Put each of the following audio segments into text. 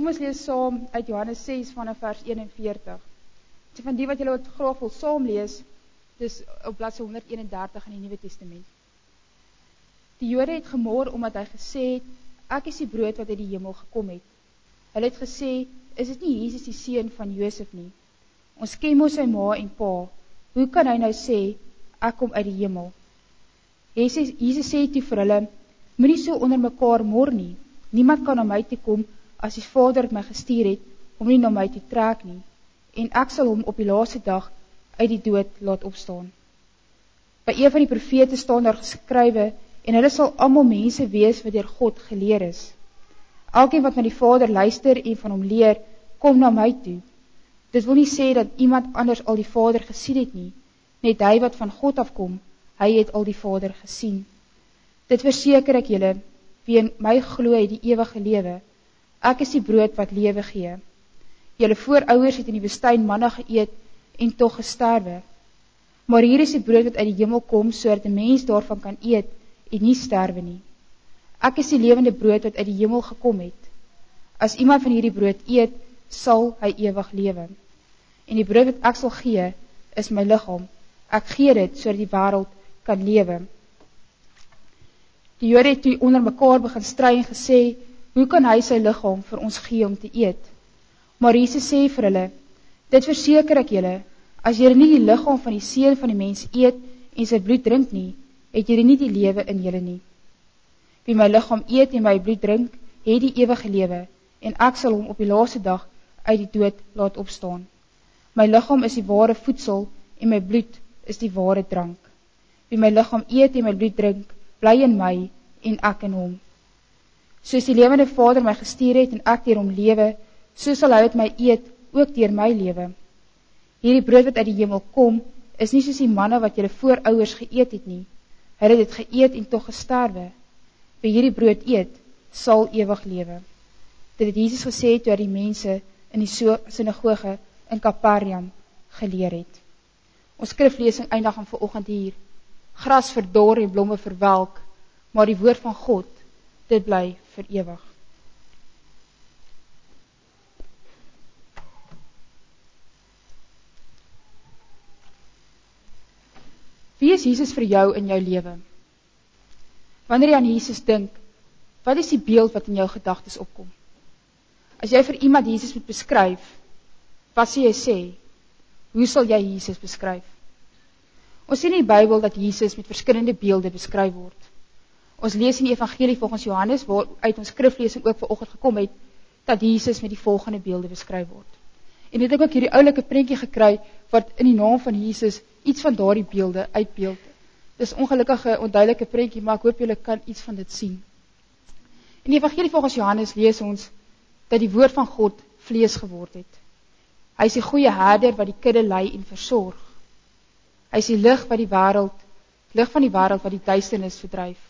Kom ons lees saam uit Johannes 6 vanaf vers 41. Dit van die wat julle wat graag wil saam lees, dis op bladsy 131 in die Nuwe Testament. Die Jode het gemor omdat hy gesê het, ek is die brood wat uit die hemel gekom het. Hulle het gesê, is dit nie Jesus die seun van Josef nie? Ons ken mos sy ma en pa. Hoe kan hy nou sê, ek kom uit die hemel? Jesus, Jesus sê toe vir hulle, moet nie so onder mekaar mor nie. Niemand kan na my toe kom, as die vader het my gestuur het, om nie na my te trek nie. En ek sal hom op die laaste dag uit die dood laat opstaan. By een van die profete staan daar geskrywe, en hulle sal allemaal mense wees wat dier God geleer is. Elkeen wat na die Vader luister en van hom leer, kom na my toe. Dit wil nie sê dat iemand anders al die Vader gesien het nie, net hy wat van God afkom, hy het al die Vader gesien. Dit verseker ek julle, wie in my gloe die eeuwige lewe, ek is die brood wat lewe gee. Julle voorouders het in die woestijn manna geëet en toch gesterwe. Maar hier is die brood wat uit die hemel kom, so dat die mens daarvan kan eet, en nie sterwe nie. Ek is die levende brood wat uit die hemel gekom het. As iemand van hierdie brood eet, sal hy ewig lewe. En die brood wat ek sal gee, is my lichaam. Ek gee dit, so die wereld kan lewe. Die jode het toe onder mekaar begin strui en gesê, hoe kan hy sy lichaam vir ons gee om te eet? Maar Jesus sê vir hulle, dit verseker ek julle, as julle nie die lichaam van die seen van die mens eet en sy bloed drink nie, het jy nie die lewe in jylle nie. Wie my lichaam eet en my bloed drink, het die eeuwige lewe, en ek sal hom op die laaste dag uit die dood laat opstaan. My lichaam is die ware voedsel, en my bloed is die ware drank. Wie my lichaam eet en my bloed drink, bly in my, en ek in hom. Soos die levende vader my gestuur het, en ek dier hom lewe, so sal hy het my eet, ook dier my lewe. Hierdie brood wat uit die hemel kom, is nie soos die manne wat jylle voorouders geëet het nie, Hulle het het geëet en toch gesterwe. Wie hierdie brood eet, sal ewig lewe. Dit het Jesus gesê toe die mense in die synagoge in Kapariam geleer het. Ons skriflesing eindig aan verochend hier. Gras verdor en blomme verwelk, maar die woord van God, dit bly verewig. Wie is Jesus vir jou in jou lewe? Wanneer jy aan Jesus dink, wat is die beeld wat in jou gedagtes opkom? As jy vir iemand Jesus moet beskryf, wat sê jy sê? Hoe sal jy Jesus beskryf? Ons sien in die Bybel dat Jesus met verskillende beelde beskryf word. Ons lees in die evangelie volgens Johannes, waar uit ons skriflesing ook vir oggend gekom het, dat Jesus met die volgende beelde beskryf word. En het ek ook hierdie oulike prentjie gekry, wat in die naam van Jesus iets van daardie beelde uitbeeld. Dis ongelukkige onduidelike prentjie, maar ek hoop julle kan iets van dit sien. In die evangelie volgens Johannes lees ons dat die woord van God vlees geword het. Hy is die goeie herder wat die kudde lei en versorg. Hy is die lig wat die wêreld, lig van die wêreld wat die duisternis verdryf.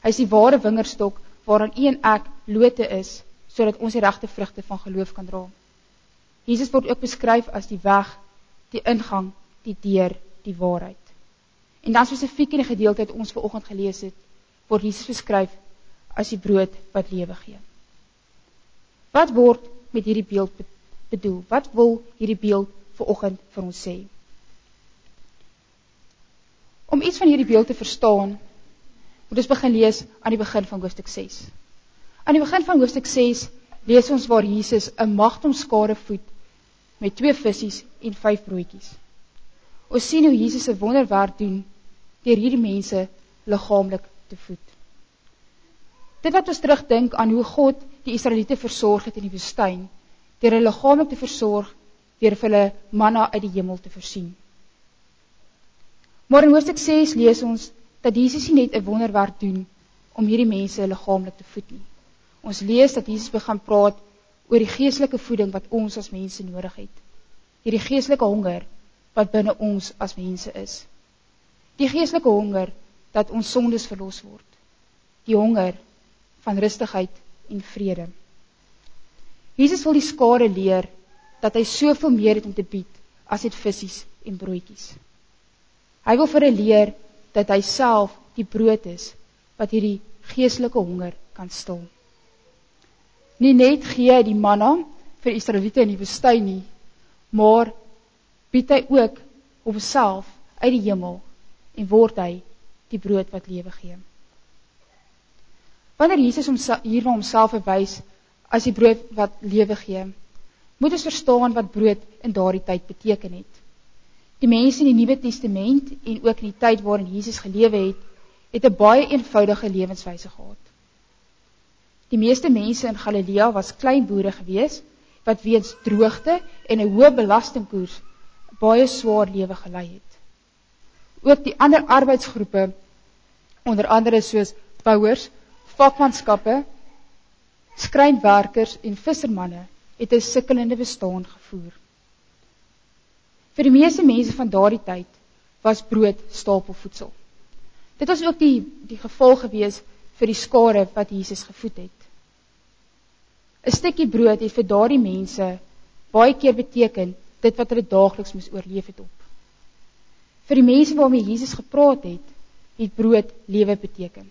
Hy is die ware wingerdstok waaraan u en ek lote is sodat ons die regte vrugte van geloof kan dra. Jesus word ook beskryf as die weg, die ingang die deur die waarheid. En dan spesifiek in die gedeelte wat ons vanoggend gelees het, word Jesus beskryf as die brood wat lewe gee. Wat word met hierdie beeld bedoel? Wat wil hierdie beeld vanoggend vir ons sê? Om iets van hierdie beeld te verstaan, moet ons begin lees aan die begin van hoofstuk 6. Aan die begin van hoofstuk 6 lees ons waar Jesus 'n magtomskare voed met twee visse en vyf broodjies. Ons sien hoe Jesus 'n wonderwerk doen deur hierdie mense liggaamlik te voed. Dit wat ons terugdink aan hoe God die Israeliete versorg het in die woestyn, deur hulle liggaamlik te versorg, deur vir hulle manna uit die hemel te voorsien. Maar in Hoofstuk 6 lees ons dat Jesus nie net 'n wonderwerk doen om hierdie mense liggaamlik te voed nie. Ons lees dat Jesus begin praat oor die geestelike voeding wat ons as mense nodig het. Hierdie geestelike honger wat binne ons as mense is. Die geestelike honger dat ons sondes verlos word. Die honger van rustigheid en vrede. Jesus wil die skare leer dat hy soveel meer het om te bied as net visse en broodjies. Hy wil vir hulle leer dat hy self die brood is wat hierdie geestelike honger kan stil. nie net gee hy die manna vir Israeliete in die woestyn nie, maar bied hy ook homself uit die hemel en word hy die brood wat lewe gee. Wanneer Jesus homself hier na homself verwys as die brood wat lewe gee, moet ons verstaan wat brood in daardie tyd beteken het. Die mense in die Nuwe Testament en ook in die tyd waarin Jesus gelewe het, het 'n baie eenvoudige lewenswyse gehad. Die meeste mense in Galilea was klein boere gewees wat weens droogte en 'n hoë belastingkoers baie swaar lewe gelei het. Ook die ander arbeidsgroepe onder andere soos bouers, vakmanskappe, skrynwerkers en vissermanne het 'n sukkelende bestaan gevoer. Vir die meeste mense van daardie tyd was brood stapelvoedsel. Dit was ook die die gevolg gewees vir die skare wat Jesus gevoed het. 'n Stukkie brood het vir daardie mense baie keer beteken dit wat hulle daagliks moes oorleef het op. Vir die mense waarmee Jesus gepraat het, het brood lewe beteken.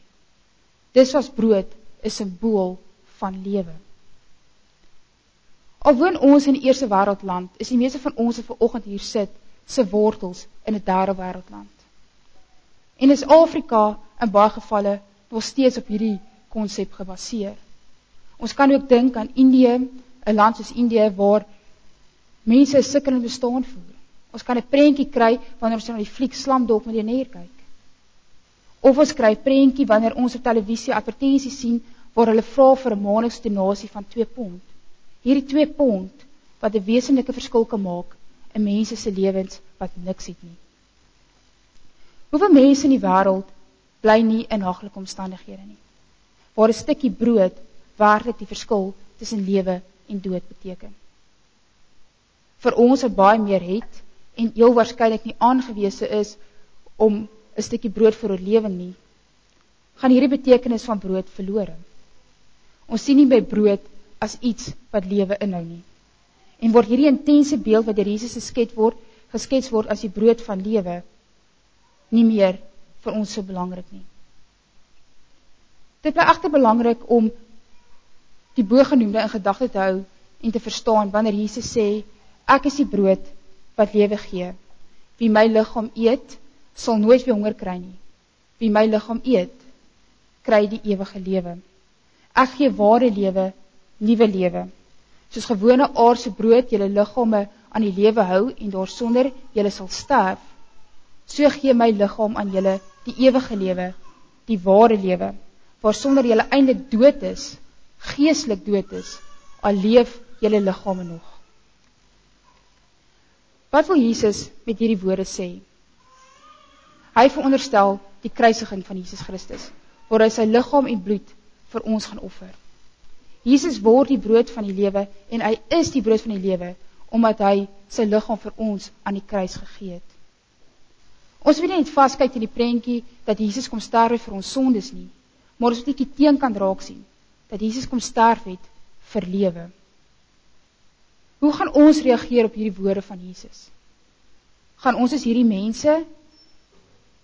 Dis was brood 'n simbool van lewe. Alwoon ons in die eerste wêreldland, is die meeste van ons wat vanoggend hier sit, se wortels in 'n derde wêreldland. En is Afrika in baie gevalle nog steeds op hierdie konsep gebaseer. Ons kan ook dink aan Indië, 'n land soos Indië waar mense 'n sukkelende bestaan voer. Ons kan 'n prentjie kry wanneer ons na die fliek Slamdog miljonair kyk. Of ons kry 'n prentjie wanneer ons op televisie advertensies sien waar hulle vra vir 'n maandeliks donasie van 2 pond. Hierdie 2 pond wat 'n wesenlike verskil kan maak in mense se lewens wat niks het nie. Hoeveel mense in die wêreld bly nie in haglike omstandighede nie. Waar 'n stukkie brood werklik die verskil tussen lewe en dood beteken. Vir ons wat baie meer het en heel waarskynlik nie aangewese is om 'n stukkie brood vir oorlewing nie, gaan hierdie betekenis van brood verlore. Ons sien nie by brood as iets wat lewe inhou nie. En word hierdie intense beeld wat deur Jesus geskets word, geskets word as die brood van lewe nie meer vir ons so belangrik nie. Dit bly egter belangrik om die bogenoemde in gedagte te hou en te verstaan wanneer Jesus sê ek is die brood wat lewe gee. Wie my liggaam eet, sal nooit weer honger kry nie. Wie my liggaam eet, kry die ewige lewe. Ek gee ware lewe, nuwe lewe. Soos gewone aardse brood julle liggame aan die lewe hou en daarsonder julle sal sterf, So gee my liggaam aan julle die ewige lewe, die ware lewe, waarsonder julle eintlik dood is, geestelik dood is, al leef julle liggame nog. Wat wil Jesus met hierdie woorde sê? Hy veronderstel die kruisiging van Jesus Christus, waar hy sy liggaam en bloed vir ons gaan offer. Jesus word die brood van die lewe en hy is die brood van die lewe omdat hy sy liggaam vir ons aan die kruis gegee het. Ons moet net vaskyk in die prentjie dat Jesus kom sterf vir ons sondes nie, maar ons moet net die teenkant raak sien dat Jesus kom sterf het vir lewe. Hoe gaan ons reageer op hierdie woorde van Jesus? Gaan ons as hierdie mense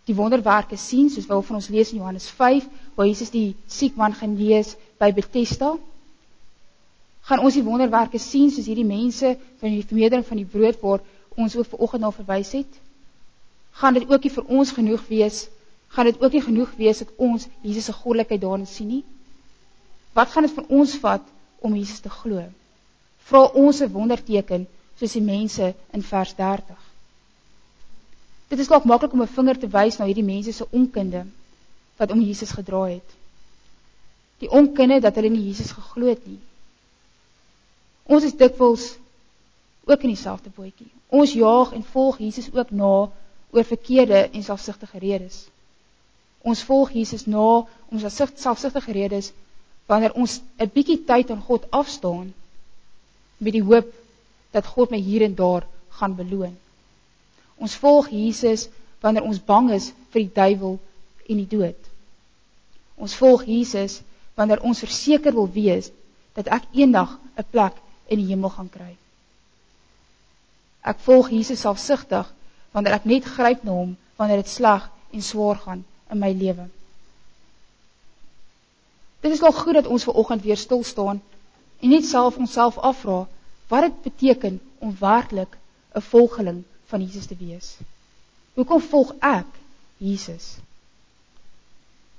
die wonderwerke sien soos wat ons lees in Johannes 5 waar Jesus die siek man genees by Bethesda? Gaan ons die wonderwerke sien soos hierdie mense van die vermeerdering van die brood waar ons ook vanoggend na verwys het? gaan dit ook nie vir ons genoeg wees, gaan dit ook nie genoeg wees dat ons Jesus se goddelikheid daarin sien nie? Wat gaan dit vir ons vat om Jesus te glo? Vra ons 'n wonderteken soos die mense in vers 30. Dit is dalk maklik om 'n vinger te wys na hierdie mense se onkunde wat om Jesus gedra het. Die onkunde dat hulle nie Jesus geglo het nie. Ons is dikwels ook in dieselfde bootjie. Ons jaag en volg Jesus ook na oor verkeerde en selfsugtige redes. Ons volg Jesus na om ons selfsugtige redes wanneer ons 'n bietjie tyd aan God afstaan met die hoop dat God my hier en daar gaan beloon. Ons volg Jesus wanneer ons bang is vir die duiwel en die dood. Ons volg Jesus wanneer ons verseker wil wees dat ek eendag 'n plek in die hemel gaan kry. Ek volg Jesus selfsugtig wanneer ek net gryp na hom wanneer dit sleg en swaar gaan in my lewe. Dit is nog goed dat ons ver oggend weer stil staan en net self onsself afvra wat dit beteken om werklik 'n volgeling van Jesus te wees. Hoekom volg ek Jesus?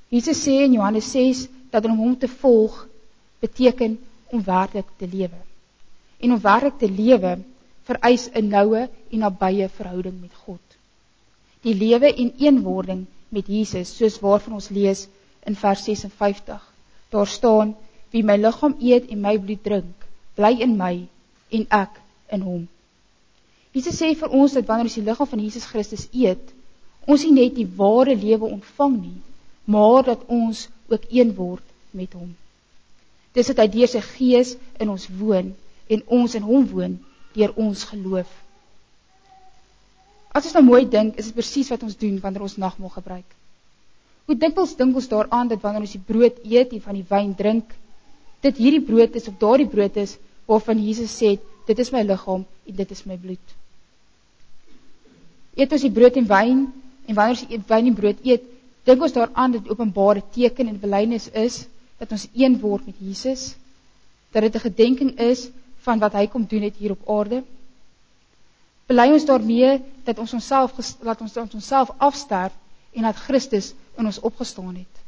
Jesus sê in Johannes 6 dat om hom te volg beteken om werklik te lewe. En om werklik te lewe vereis 'n noue en nabye verhouding met God. Die lewe en eenwording met Jesus, soos waarvan ons lees in vers 56. Daar staan: Wie my liggaam eet en my bloed drink, bly in my en ek in hom. Jesus sê vir ons dat wanneer ons die liggaam van Jesus Christus eet, ons nie net die ware lewe ontvang nie, maar dat ons ook een word met hom. Dis dat hy deur sy gees in ons woon en ons in hom woon deur ons geloof. As ons nou mooi dink, is dit presies wat ons doen wanneer ons nagmaal gebruik. Hoe dikwels dink ons daaraan dat wanneer ons die brood eet en van die wyn drink, dit hierdie brood is of daardie brood is waarvan Jesus sê, dit is my liggaam en dit is my bloed. Eet ons die brood en wyn en wanneer ons die wyn en brood eet, dink ons daaraan dat die openbare teken en belydenis is dat ons een word met Jesus, dat dit 'n gedenking is van wat hy kom doen het hier op aarde. Bely ons daarmee dat ons onsself laat ons onsself afsterf en dat Christus in ons opgestaan het.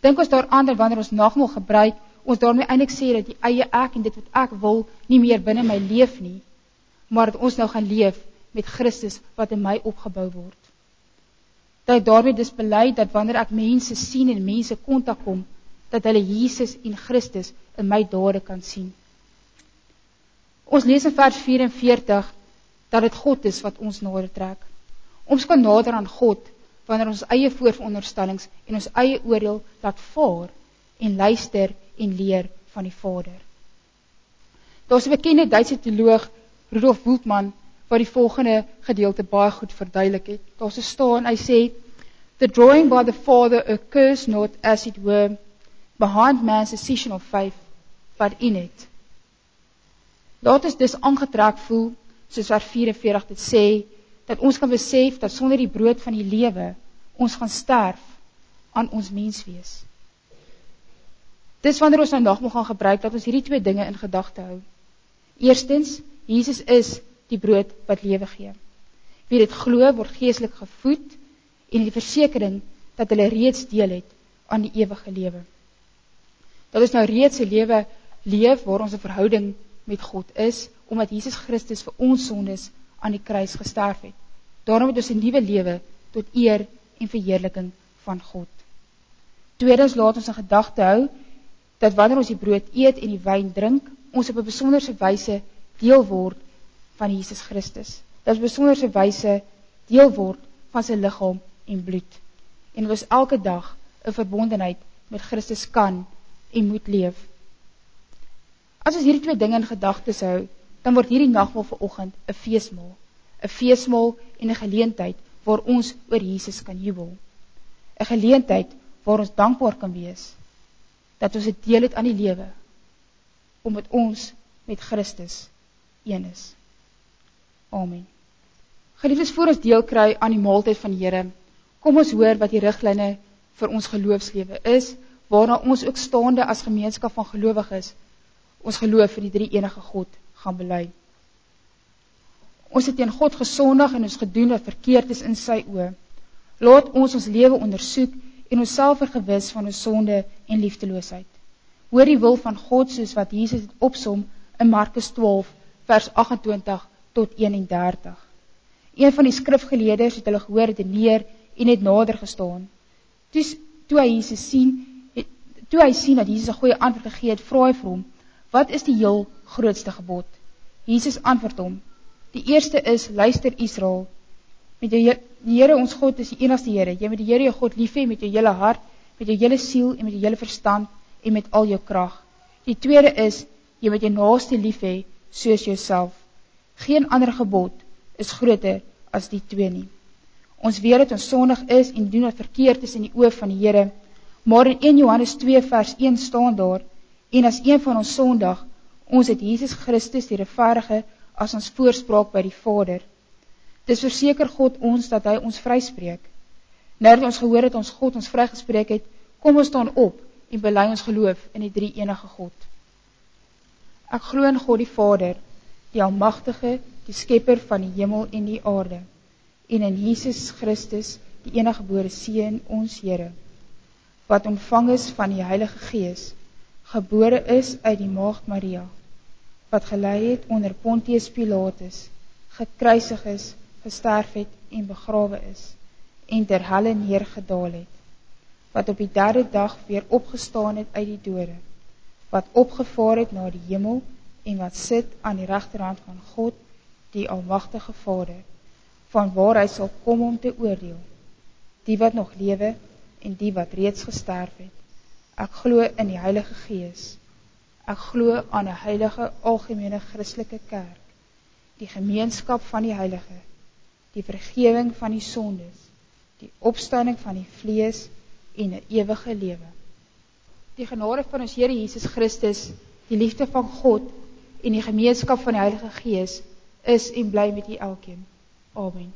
Dink ons daaraan dat wanneer ons nagmaal gebruik, ons daarmee eintlik sê dat die eie ek en dit wat ek wil nie meer binne my leef nie, maar dat ons nou gaan leef met Christus wat in my opgebou word. Dat daarmee dis bely dat wanneer ek mense sien en mense kontak kom, dat hulle Jesus en Christus in my dade kan sien. Ons lees in vers 44 dat dit God is wat ons nader trek. Ons kan nader aan God wanneer ons eie vooronderstellings en ons eie oordeel laat vaar en luister en leer van die Vader. Daar's 'n bekende Duitse teoloog, Rudolf Bultmann, wat die volgende gedeelte baie goed verduidelik het. Daar se staan, hy sê, "The drawing by the Father occurs not as it were behind man's decision of faith, but in it." Laat ons dus aangetrek voel, soos vers 44 dit sê, dat ons kan besef dat sonder die brood van die lewe ons gaan sterf aan ons menswees. Dis wanneer ons nou nagmaal gaan gebruik dat ons hierdie twee dinge in gedagte hou. Eerstens, Jesus is die brood wat lewe gee. Wie dit glo, word geestelik gevoed en die versekering dat hulle reeds deel het aan die ewige lewe. Dat ons nou reeds 'n lewe leef waar ons 'n verhouding met God is omdat Jesus Christus vir ons sondes aan die kruis gesterf het. Daarom het ons 'n nuwe lewe tot eer en verheerliking van God. Tweedens laat ons in gedagte hou dat wanneer ons die brood eet en die wyn drink, ons op 'n besonderse wyse deel word van Jesus Christus. Dat ons op 'n besonderse wyse deel word van sy liggaam en bloed. En ons elke dag 'n verbondenheid met Christus kan en moet leef. As ons hierdie twee dinge in gedagte hou, dan word hierdie nagmaal vanoggend 'n feesmaal, 'n feesmaal en 'n geleentheid waar ons oor Jesus kan jubel. 'n Geleentheid waar ons dankbaar kan wees dat ons 'n deel het aan die lewe omdat ons met Christus een is. Amen. Geliefdes, voor ons deel kry aan die maaltyd van die Here, kom ons hoor wat die riglyne vir ons geloofslewe is, waarna ons ook staande as gemeenskap van gelowiges ons geloof in die drie enige God gaan bely. Ons het teen God gesondig en ons gedoen wat verkeerd is in sy oë. Laat ons ons lewe ondersoek en onsself vergewis van ons sonde en liefdeloosheid. Hoor die wil van God soos wat Jesus dit opsom in Markus 12 vers 28 tot 31. Een van die skrifgeleerders het hulle gehoor dit neer en het nader gestaan. Toe toe hy Jesus sien, het, toe hy sien dat Jesus 'n goeie antwoord gegee het, vra hy vir hom: Wat is die heel grootste gebod? Jesus antwoord hom: Die eerste is: Luister Israel, met jou die Here ons God is die enigste Here. Jy moet die Here jou God lief hê met jou hele hart, met jou hele siel en met jou hele verstand en met al jou krag. Die tweede is: Jy moet jou naaste lief hê soos jouself. Geen ander gebod is groter as die twee nie. Ons weet dat ons sondig is en doen wat verkeerd is in die oë van die Here. Maar in 1 Johannes 2 vers 1 staan daar: En as een van ons Sondag, ons het Jesus Christus die regverdige as ons voorspraak by die Vader. Dis verseker God ons dat hy ons vryspreek. Nou dat ons gehoor het ons God ons vrygespreek het, kom ons staan op en bely ons geloof in die drie enige God. Ek glo in God die Vader, die almagtige, die skepper van die hemel en die aarde, en in Jesus Christus, die eniggebore seun, ons Here, wat ontvang is van die Heilige Gees, gebore is uit die maagd Maria, wat gelei het onder Pontius Pilatus, gekruisig is, gesterf het en begrawe is, en ter helle neergedaal het, wat op die derde dag weer opgestaan het uit die dode, wat opgevaar het na die hemel en wat sit aan die rechterhand van God, die almachtige Vader, van waar hy sal kom om te oordeel, die wat nog lewe en die wat reeds gesterf het. Ek glo in die Heilige Gees. Ek glo aan die heilige algemene christelike kerk, die gemeenskap van die heilige, die vergeving van die sondes, die opstanding van die vlees en die eeuwige lewe die genade van ons Here Jesus Christus, die liefde van God en die gemeenskap van die Heilige Gees is en bly met u elkeen. Amen.